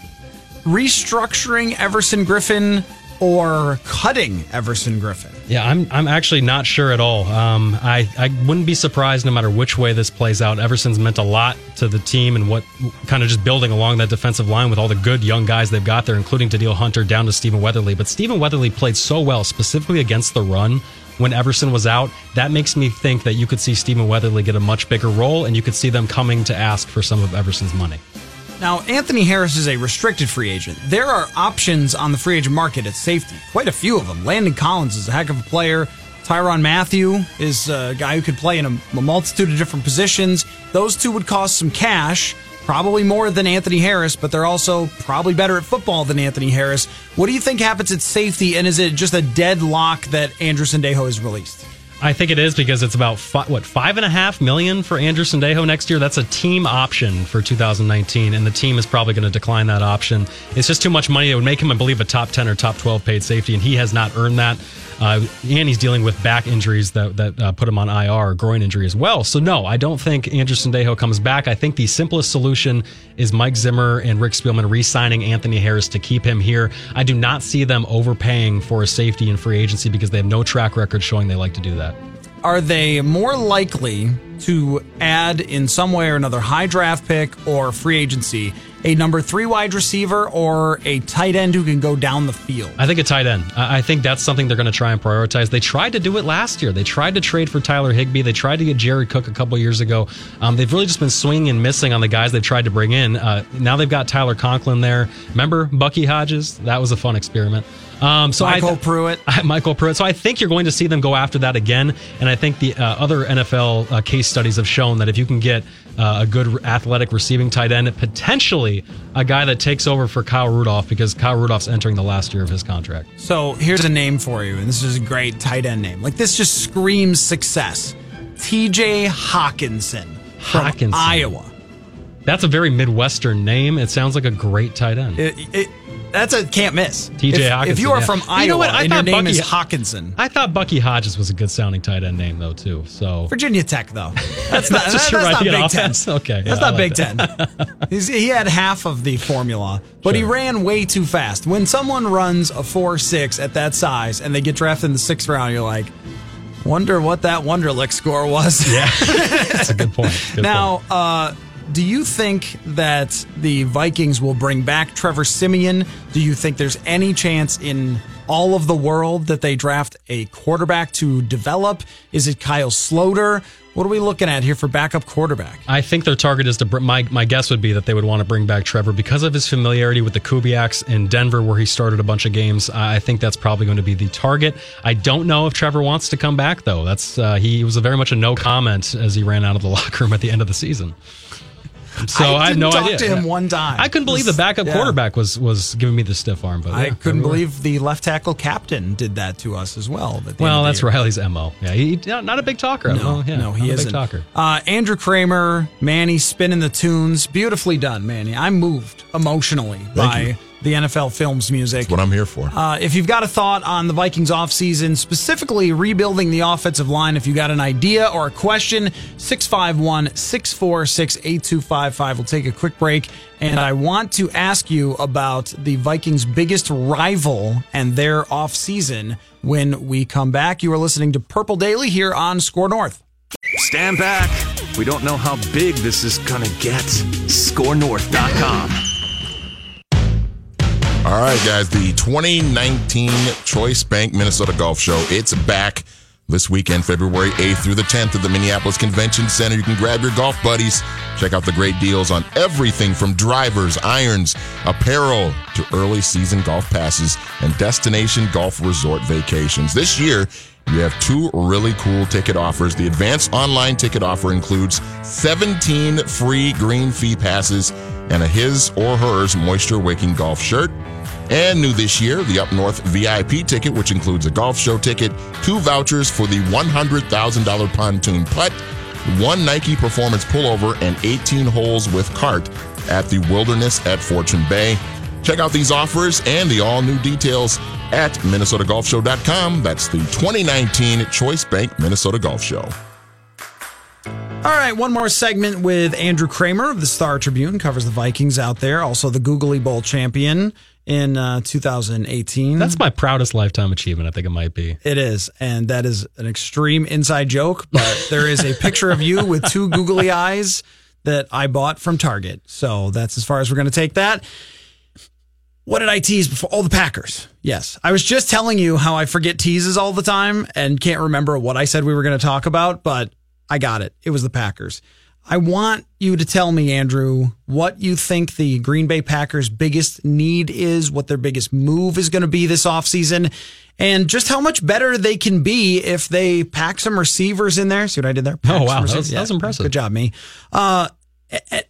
restructuring Everson Griffen or cutting Everson Griffen. yeah, I'm I'm actually not sure at all. Um, I I wouldn't be surprised no matter which way this plays out. Everson's meant a lot to the team and what kind of just building along that defensive line with all the good young guys they've got there, including Tadil Hunter down to Stephen Weatherly. But Stephen Weatherly played so well, specifically against the run. When Everson was out, that makes me think that you could see Stephen Weatherly get a much bigger role, and you could see them coming to ask for some of Everson's money. Now, Anthony Harris is a restricted free agent. There are options on the free agent market at safety, quite a few of them. Landon Collins is a heck of a player. Tyrann Mathieu is a guy who could play in a, multitude of different positions. Those two would cost some cash, probably more than Anthony Harris, but they're also probably better at football than Anthony Harris. What do you think happens at safety, and is it just a deadlock that Andrew Sendejo is released? I think it is because it's about what five and a half million for Andrew Sendejo next year. That's a team option for 2019, and the team is probably going to decline that option. It's just too much money. It would make him, I believe, a top 10 or top 12 paid safety, and he has not earned that. Uh, and he's dealing with back injuries that that uh, put him on IR, groin injury as well. So no, I don't think Andrew Sendejo comes back. I think the simplest solution is Mike Zimmer and Rick Spielman re-signing Anthony Harris to keep him here. I do not see them overpaying for a safety in free agency because they have no track record showing they like to do that. are they more likely to add in some way or another high draft pick or free agency a number three wide receiver or a tight end who can go down the field? I think a tight end. I I think that's something they're going to try and prioritize. They tried to do it last year. They tried to trade for Tyler Higbee. They tried to get Jared Cook a couple years ago. Um, they've really just been swinging and missing on the guys they've tried to bring in. Uh, now they've got Tyler Conklin there. Remember Bucky Hodges? That was a fun experiment. Um, so MyCole I, Pruitt. MyCole Pruitt. So I think you're going to see them go after that again. And I think the uh, other NFL uh, case studies have shown that if you can get uh, a good athletic receiving tight end, potentially a guy that takes over for Kyle Rudolph because Kyle Rudolph's entering the last year of his contract. So here's a name for you, and this is a great tight end name. Like this just screams success. TJ Hockenson from Hockenson. Iowa. That's a very Midwestern name. It sounds like a great tight end. It, it, that's a can't miss. TJ if, If you are yeah. from You Iowa know what? I and your name Bucky- is Hockenson, I thought Bucky Hodges was a good sounding tight end name though too. So Virginia Tech though. That's not, That's just that's your not Big get Ten. offense. Okay, that's yeah, not like Big Ten. He's, he had half of the formula, but he ran way too fast. When someone runs a four six at that size and they get drafted in the sixth round, you're like, wonder what that Wonderlic score was. yeah, that's a good point. Good Now, point. uh, do you think that the Vikings will bring back Trevor Siemian? Do you think there's any chance in all of the world that they draft a quarterback to develop? Is it Kyle Sloter? What are we looking at here for backup quarterback? I think their target is to. br- My my guess would be that they would want to bring back Trevor because of his familiarity with the Kubiaks in Denver, where he started a bunch of games. I think that's probably going to be the target. I don't know if Trevor wants to come back though. That's uh, he was very much a no comment as he ran out of the locker room at the end of the season. So I, have didn't no talk idea. to him one time. I couldn't believe the backup Yeah. quarterback was was giving me the stiff arm. But I yeah, couldn't everywhere. believe the left tackle captain did that to us as well. the Well, that's year. Riley's mo. Yeah, he not, not a big talker. No, know. Yeah, no, he not a isn't. big talker. Uh, Andrew Krammer, Manny spinning the tunes, beautifully done, Manny. I'm moved emotionally by the NFL Films music. That's what I'm here for. Uh, if you've got a thought on the Vikings offseason, specifically rebuilding the offensive line, if you got an idea or a question, 651 646 8255. We'll take a quick break. And I want to ask you about the Vikings' biggest rival and their offseason when we come back. You are listening to Purple Daily here on SKOR North. Stand back. We don't know how big this is going to get. SKORNorth.com. All right, guys, the 2019 Choice Bank Minnesota Golf Show. It's back this weekend, February 8th through the 10th at the Minneapolis Convention Center. You can grab your golf buddies, check out the great deals on everything from drivers, irons, apparel to early season golf passes and destination golf resort vacations. This year, you have two really cool ticket offers. The advanced online ticket offer includes 17 free green fee passes and a his or hers moisture wicking golf shirt. And new this year, the Up North VIP ticket, which includes a golf show ticket, two vouchers for the $100,000 pontoon putt, one Nike Performance pullover, and 18 holes with cart at the Wilderness at Fortune Bay. Check out these offers and the all new details at MinnesotaGolfShow.com. That's the 2019 Choice Bank Minnesota Golf Show. All right, one more segment with Andrew Krammer of the Star Tribune, covers the Vikings out there, also the Googly Bowl champion in uh, 2018. That's my proudest lifetime achievement. I think it might be. It is, and that is an extreme inside joke, but there is a picture of you with two googly eyes that I bought from Target. So that's as far as we're going to take that. What did I tease before? Oh, the Packers. Yes. I was just telling you how I forget teases all the time and can't remember what I said we were going to talk about, but I got it. It was the Packers. I want you to tell me, Andrew, what you think the Green Bay Packers' biggest need is, what their biggest move is going to be this offseason, and just how much better they can be if they pack some receivers in there. See what I did there? Pack Oh, wow. That was- that was impressive. Good job, me. Uh,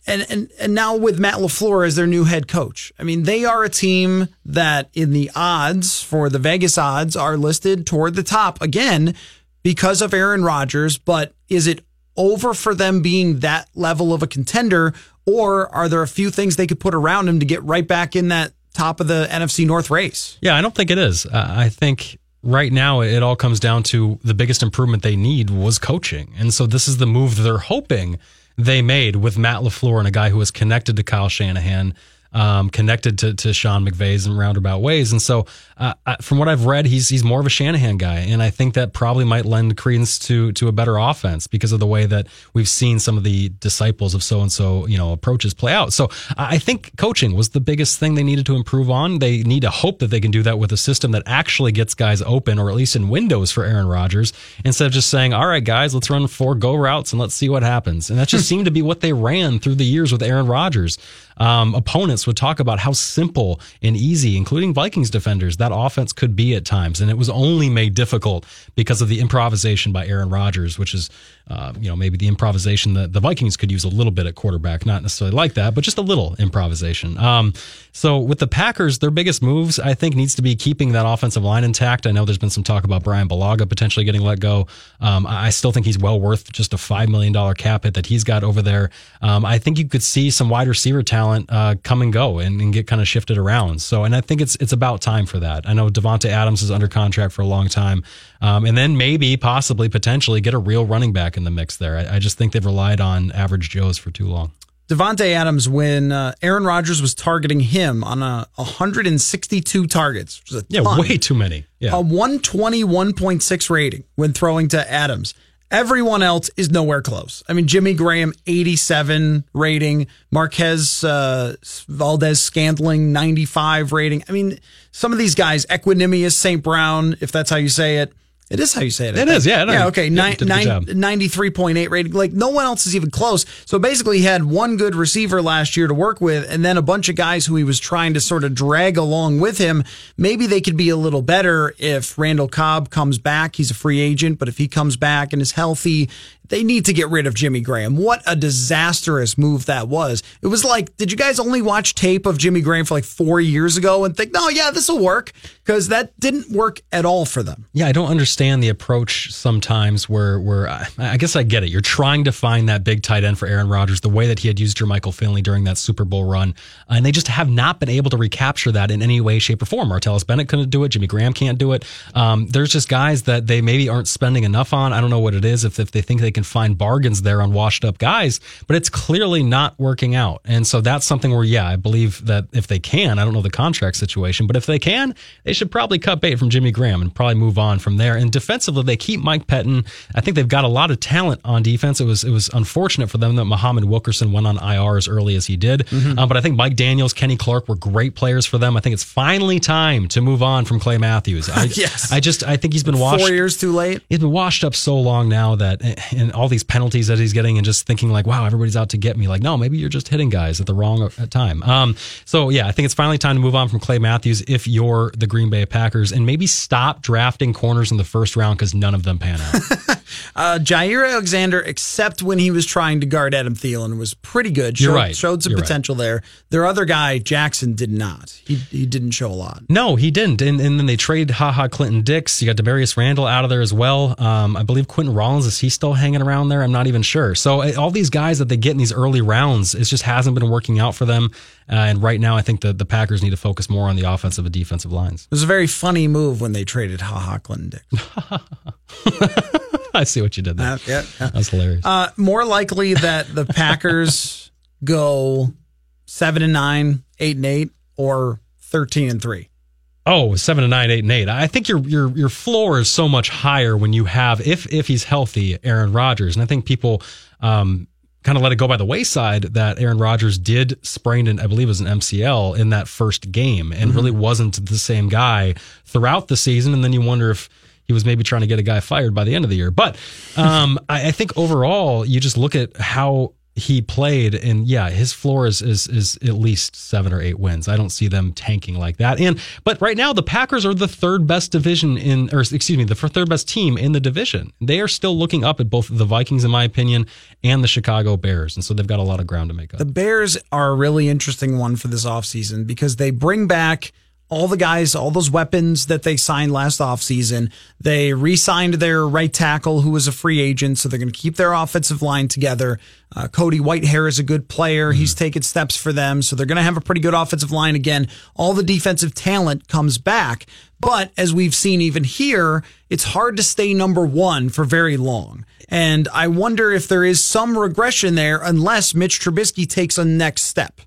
and, and and now with Matt LaFleur as their new head coach. I mean, they are a team that in the odds for the Vegas odds are listed toward the top again because of Aaron Rodgers, but is it over for them being that level of a contender or are there a few things they could put around him to get right back in that top of the NFC North race? Yeah, I don't think it is. Uh, I think right now it all comes down to the biggest improvement they need was coaching. And so this is the move they're hoping they made with Matt LaFleur and a guy who is connected to Kyle Shanahan, um, connected to, to Sean McVay's in roundabout ways. And so uh, I, from what I've read, he's, he's more of a Shanahan guy. And I think that probably might lend credence to, to a better offense because of the way that we've seen some of the disciples of so-and-so, you know, approaches play out. So I I think coaching was the biggest thing they needed to improve on. They need to hope that they can do that with a system that actually gets guys open or at least in windows for Aaron Rodgers instead of just saying, all right, guys, let's run four go routes and let's see what happens. And that just seemed to be what they ran through the years with Aaron Rodgers. Um, opponents would talk about how simple and easy, including Vikings defenders, that offense could be at times. And it was only made difficult because of the improvisation by Aaron Rodgers, which is, uh, you know, maybe the improvisation that the Vikings could use a little bit at quarterback. Not necessarily like that, but just a little improvisation. Um, so with the Packers, their biggest moves, I think, needs to be keeping that offensive line intact. I know there's been some talk about Bryan Bulaga potentially getting let go. Um, I still think he's well worth just a $5 million cap hit that he's got over there. Um, I think you could see some wide receiver talent uh, come and go and, and get kind of shifted around. So, and I think it's it's about time for that. I know Davante Adams is under contract for a long time, um, and then maybe, possibly, potentially get a real running back in the mix there. I, I just think they've relied on average Joes for too long. Davante Adams, when uh, Aaron Rodgers was targeting him on a 162 targets, which is a Yeah, ton, way too many. Yeah. a 121.6 rating when throwing to Adams. Everyone else is nowhere close. I mean, Jimmy Graham, 87 rating. Marquez uh, Valdes-Scantling, 95 rating. I mean, some of these guys, Equanimeous St. Brown, if that's how you say it. It is how you say it. I It think. is, yeah, no, Yeah, okay. Nine, 93.8 rating. Like, no one else is even close. So basically, he had one good receiver last year to work with, and then a bunch of guys who he was trying to sort of drag along with him. Maybe they could be a little better if Randall Cobb comes back. He's a free agent, but if he comes back and is healthy, they need to get rid of Jimmy Graham. What a disastrous move that was. It was like, did you guys only watch tape of Jimmy Graham for like four years ago and think, no, yeah, this will work? Because that didn't work at all for them. Yeah, I don't understand the approach sometimes where where I, I guess I get it. You're trying to find that big tight end for Aaron Rodgers, the way that he had used Jermichael Finley during that Super Bowl run, and they just have not been able to recapture that in any way, shape, or form. Martellus Bennett couldn't do it. Jimmy Graham can't do it. Um, there's just guys that they maybe aren't spending enough on. I don't know what it is if, if they think they can find bargains there on washed up guys, but it's clearly not working out. And so that's something where, yeah, I believe that if they can, I don't know the contract situation, but if they can, they should probably cut bait from Jimmy Graham and probably move on from there. And defensively, they keep Mike Pettine. I think they've got a lot of talent on defense. It was it was unfortunate for them that Muhammad Wilkerson went on IR as early as he did. Mm-hmm. Um, but I think Mike Daniels, Kenny Clark were great players for them. I think it's finally time to move on from Clay Matthews. I, yes. I just I think he's been washed four years too late. He's been washed up so long now that and all these penalties that he's getting and just thinking like, wow, everybody's out to get me. Like, no, maybe you're just hitting guys at the wrong time. Um, so yeah, I think it's finally time to move on from Clay Matthews if you're the Green Bay Packers and maybe stop drafting corners in the first round because none of them pan out. uh, Jaire Alexander, except when he was trying to guard Adam Thielen, was pretty good. Showed, You're right. Showed some You're potential right. there. Their other guy, Jackson, did not. He he didn't show a lot. No, he didn't. And, and then they trade Ha Ha Clinton-Dix. You got Damarious Randall out of there as well. Um, I believe Quinten Rollins is he still hanging around there? I'm not even sure. So uh, all these guys that they get in these early rounds, it just hasn't been working out for them. Uh, and right now, I think the, the Packers need to focus more on the offensive and defensive lines. It was a very funny move when they traded Clinton-Dix. I see what you did there. Uh, yeah, yeah. That's hilarious. Uh, more likely that the Packers go seven and nine, eight and eight, or thirteen and three. Oh, seven and nine, eight and eight. I think your your your floor is so much higher when you have if if he's healthy, Aaron Rodgers, and I think people um, kind of let it go by the wayside that Aaron Rodgers did sprain an I believe it was an MCL in that first game, and mm-hmm. really wasn't the same guy throughout the season. And then you wonder if he was maybe trying to get a guy fired by the end of the year. But um, I, I think overall, you just look at how he played and yeah his floor is, is is at least seven or eight wins. I don't see them tanking like that. And but right now the packers are the third best division in or excuse me the third best team in the division. They are still looking up at both the vikings in my opinion and the chicago bears. And so they've got a lot of ground to make up. The bears are a really interesting one for this offseason because they bring back all the guys, all those weapons that they signed last offseason. They re signed their right tackle, who was a free agent, so they're going to keep their offensive line together. Uh, Cody Whitehair is a good player. Mm-hmm. He's taken steps for them, so they're going to have a pretty good offensive line again. All the defensive talent comes back. But as we've seen even here, it's hard to stay number one for very long. And I wonder if there is some regression there unless Mitch Trubisky takes a next step.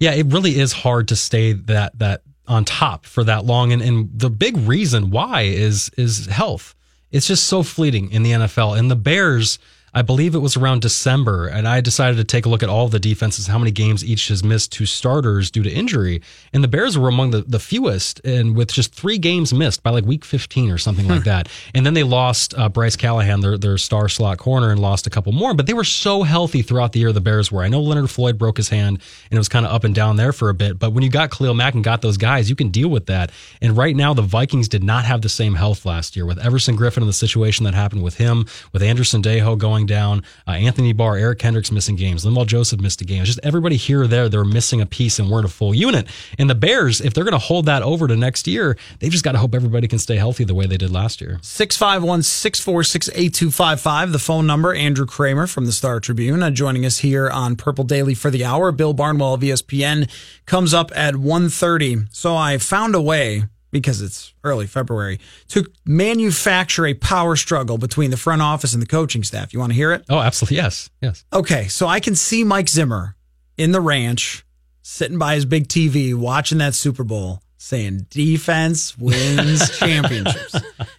Yeah, it really is hard to stay that that on top for that long. And, and the big reason why is is health. It's just so fleeting in the NFL. And the Bears, I believe it was around December, and I decided to take a look at all the defenses, how many games each has missed to starters due to injury. And the Bears were among the, the fewest, and with just three games missed by like week 15 or something like that. And then they lost uh, Bryce Callahan, their, their star slot corner, and lost a couple more. But they were so healthy throughout the year, the Bears were. I know Leonard Floyd broke his hand, and it was kind of up and down there for a bit. But when you got Khalil Mack and got those guys, you can deal with that. And right now, the Vikings did not have the same health last year with Everson Griffen and the situation that happened with him, with Anderson Sendejo going down, uh, Anthony Barr, Eric Kendricks missing games, Linval Joseph missed a game. It's just everybody here or there, they're missing a piece and weren't a full unit. And the Bears, if they're going to hold that over to next year, they've just got to hope everybody can stay healthy the way they did last year. 651 646 8255, the phone number. Andrew Krammer from the Star Tribune uh, joining us here on Purple Daily for the hour. Bill Barnwell of ESPN comes up at 1.30. So I found a way because it's early February, to manufacture a power struggle between the front office and the coaching staff. You want to hear it? Oh, absolutely. Yes. Yes. Okay. So I can see Mike Zimmer in the ranch, sitting by his big TV, watching that Super Bowl, saying defense wins championships.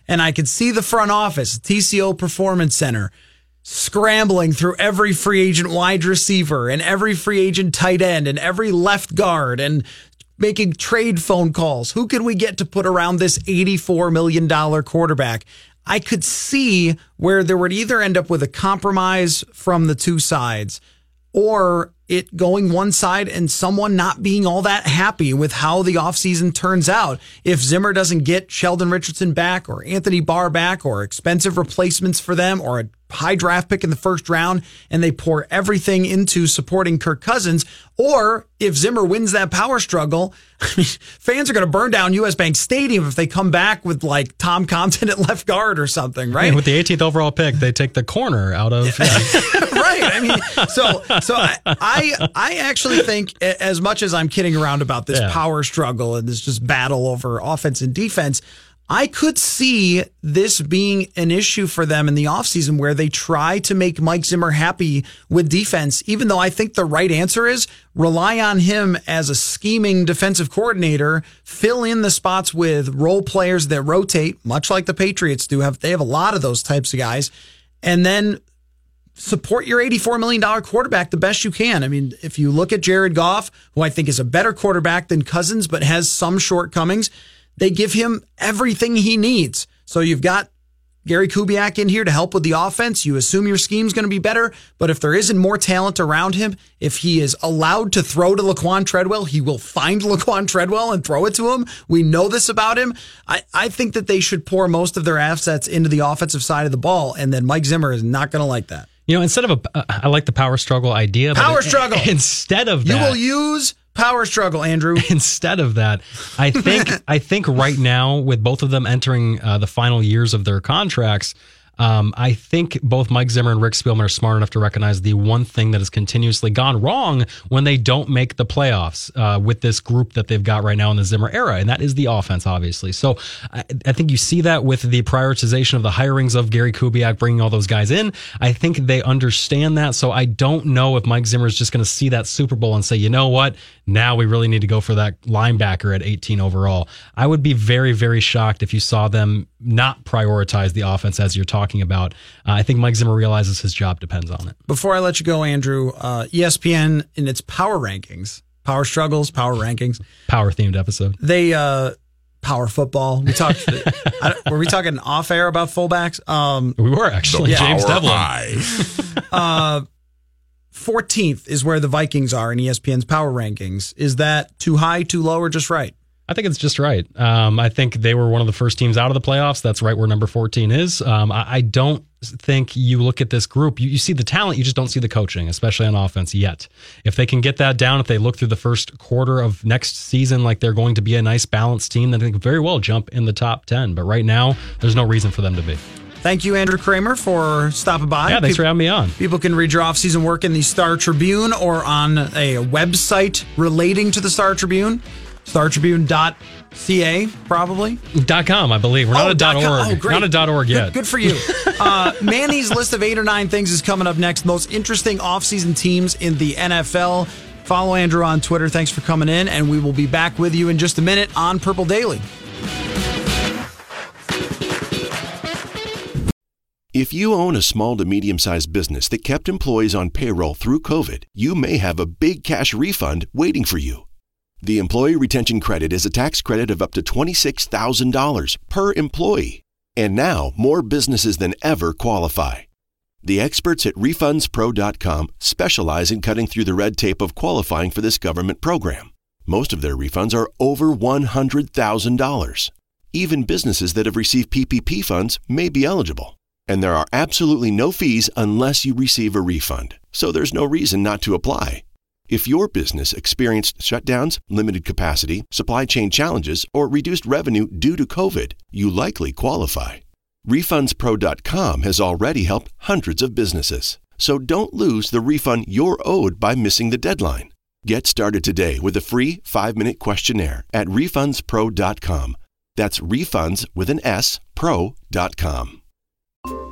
And I can see the front office, TCO Performance Center, scrambling through every free agent wide receiver and every free agent tight end and every left guard and making trade phone calls. Who can we get to put around this $84 million quarterback? I could see where there would either end up with a compromise from the two sides or it going one side and someone not being all that happy with how the offseason turns out. If Zimmer doesn't get Sheldon Richardson back or Anthony Barr back or expensive replacements for them or a high draft pick in the first round and they pour everything into supporting Kirk Cousins, or if Zimmer wins that power struggle, I mean, fans are going to burn down US Bank Stadium if they come back with like Tom Compton at left guard or something, right? And with the 18th overall pick, they take the corner out of. Yeah. right. I mean, so so I, I, I actually think as much as I'm kidding around about this yeah. power struggle and this just battle over offense and defense, I could see this being an issue for them in the offseason where they try to make Mike Zimmer happy with defense, even though I think the right answer is rely on him as a scheming defensive coordinator, fill in the spots with role players that rotate, much like the Patriots do have. They have a lot of those types of guys. And then support your $84 million quarterback the best you can. I mean, if you look at Jared Goff, who I think is a better quarterback than Cousins, but has some shortcomings, they give him everything he needs. So you've got Gary Kubiak in here to help with the offense. You assume your scheme's going to be better, but if there isn't more talent around him, if he is allowed to throw to Laquan Treadwell, he will find Laquan Treadwell and throw it to him. We know this about him. I, I think that they should pour most of their assets into the offensive side of the ball, and then Mike Zimmer is not going to like that. You know, instead of a, uh, I like the power struggle idea. Power struggle. Instead of that, you will use power struggle, Andrew. Instead of that, I think I think right now with both of them entering uh, the final years of their contracts, um, I think both Mike Zimmer and Rick Spielman are smart enough to recognize the one thing that has continuously gone wrong when they don't make the playoffs uh, with this group that they've got right now in the Zimmer era, and that is the offense, obviously. So I, I think you see that with the prioritization of the hirings of Gary Kubiak, bringing all those guys in. I think they understand that. So I don't know if Mike Zimmer is just going to see that Super Bowl and say, you know what, now we really need to go for that linebacker at 18 overall. I would be very, very shocked if you saw them not prioritize the offense as you're talking about. Uh, I think Mike Zimmer realizes his job depends on it. Before I let you go, Andrew, uh, ESPN in its power rankings, power struggles, power rankings, power themed episode. They uh, power football. We talked. were we talking off air about fullbacks? Um, we were actually. Yeah. James Develin. uh, 14th is where the Vikings are in ESPN's power rankings. Is that too high, too low, or just right? I think it's just right. Um, I think they were one of the first teams out of the playoffs. That's right where number 14 is. Um, I, I, don't think you look at this group, you, you, see the talent, you just don't see the coaching, especially on offense yet. If they can get that down, if they look through the first quarter of next season like they're going to be a nice balanced team, then they can very well jump in the top 10. But right now, there's no reason for them to be. Thank you, Andrew Krammer, for stopping by. Yeah, thanks people, for having me on. People can read your off-season work in the Star Tribune or on a website relating to the Star Tribune, startribune.ca, probably. Dot .com, I believe. We're not oh, a dot .org. Oh, great. Not a dot .org yet. Good, good for you. uh, Manny's list of eight or nine things is coming up next. Most interesting off-season teams in the NFL. Follow Andrew on Twitter. Thanks for coming in, and we will be back with you in just a minute on Purple Daily. If you own a small to medium sized business that kept employees on payroll through COVID, you may have a big cash refund waiting for you. The Employee Retention Credit is a tax credit of up to $26,000 per employee. And now more businesses than ever qualify. The experts at RefundsPro.com specialize in cutting through the red tape of qualifying for this government program. Most of their refunds are over $100,000. Even businesses that have received PPP funds may be eligible. And there are absolutely no fees unless you receive a refund. So there's no reason not to apply. If your business experienced shutdowns, limited capacity, supply chain challenges, or reduced revenue due to COVID, you likely qualify. RefundsPro.com has already helped hundreds of businesses. So don't lose the refund you're owed by missing the deadline. Get started today with a free five minute questionnaire at RefundsPro.com. That's refunds with an S, pro.com.